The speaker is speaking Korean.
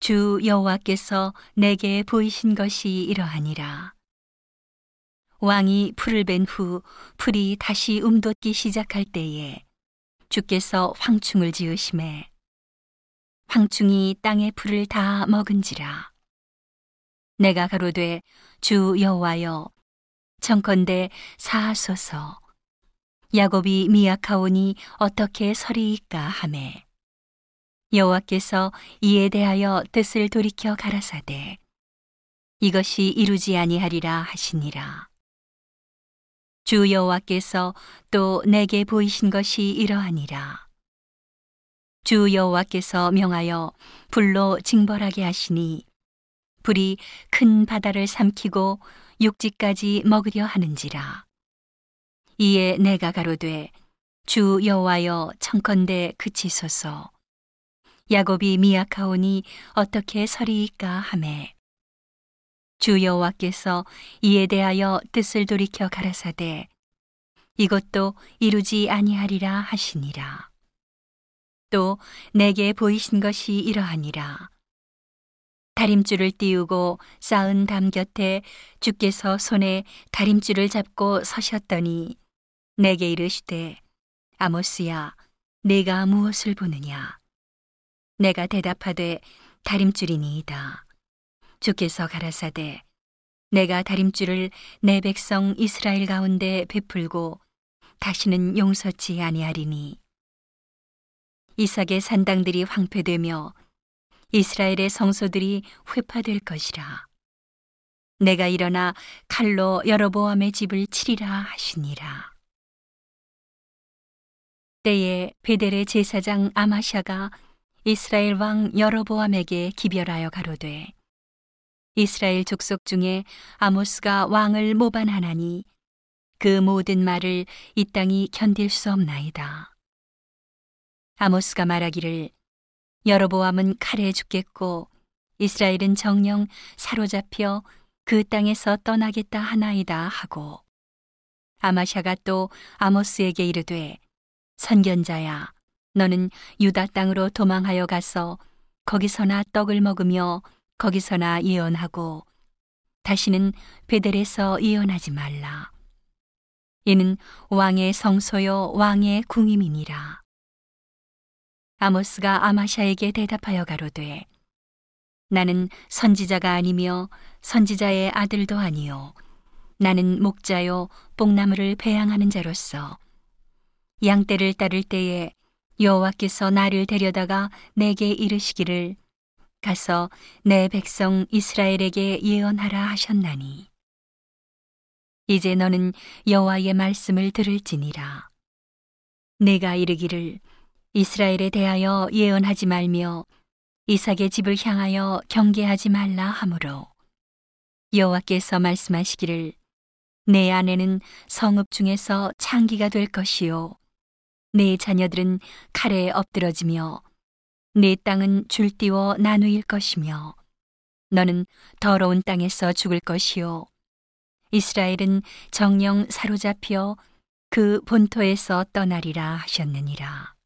주 여호와께서 내게 보이신 것이 이러하니라. 왕이 풀을 벤 후 풀이 다시 움돋기 시작할 때에 주께서 황충을 지으심에 황충이 땅의 풀을 다 먹은지라. 내가 가로되 주 여호와여 청컨대 사하소서 야곱이 미약하오니 어떻게 서리이까 하매 여호와께서 이에 대하여 뜻을 돌이켜 가라사대 이것이 이루지 아니하리라 하시니라. 주 여호와께서 또 내게 보이신 것이 이러하니라. 주 여호와께서 명하여 불로 징벌하게 하시니 불이 큰 바다를 삼키고 육지까지 먹으려 하는지라. 이에 내가 가로되 주 여호와여 청컨대 그치소서 야곱이 미약하오니 어떻게 서리이까 하매. 주 여호와께서 이에 대하여 뜻을 돌이켜 가라사대 이것도 이루지 아니하리라 하시니라. 또 내게 보이신 것이 이러하니라. 다림줄을 띄우고 쌓은 담 곁에 주께서 손에 다림줄을 잡고 서셨더니 내게 이르시되 아모스야 내가 무엇을 보느냐 내가 대답하되 다림줄이니이다. 주께서 가라사대 내가 다림줄을 내 백성 이스라엘 가운데 베풀고 다시는 용서치 아니하리니. 이삭의 산당들이 황폐되며 이스라엘의 성소들이 회파될 것이라. 내가 일어나 칼로 여러보암의 집을 치리라 하시니라. 때에 베델의 제사장 아마샤가 이스라엘 왕 여로보암에게 기별하여 가로되 이스라엘 족속 중에 아모스가 왕을 모반하나니 그 모든 말을 이 땅이 견딜 수 없나이다. 아모스가 말하기를 여로보암은 칼에 죽겠고 이스라엘은 정령 사로잡혀 그 땅에서 떠나겠다 하나이다 하고 아마샤가 또 아모스에게 이르되 선견자야 너는 유다 땅으로 도망하여 가서 거기서나 떡을 먹으며 거기서나 예언하고 다시는 베델에서 예언하지 말라. 이는 왕의 성소요 왕의 궁임이니라. 아모스가 아마샤에게 대답하여 가로되 나는 선지자가 아니며 선지자의 아들도 아니요 나는 목자요 뽕나무를 배양하는 자로서 양떼를 따를 때에 여호와께서 나를 데려다가 내게 이르시기를 가서 내 백성 이스라엘에게 예언하라 하셨나니. 이제 너는 여호와의 말씀을 들을지니라. 내가 이르기를 이스라엘에 대하여 예언하지 말며 이삭의 집을 향하여 경계하지 말라 하므로. 여호와께서 말씀하시기를 내 아내는 성읍 중에서 창기가 될 것이요 내 자녀들은 칼에 엎드러지며 내 땅은 줄띄워 나누일 것이며 너는 더러운 땅에서 죽을 것이요 이스라엘은 정령 사로잡혀 그 본토에서 떠나리라 하셨느니라.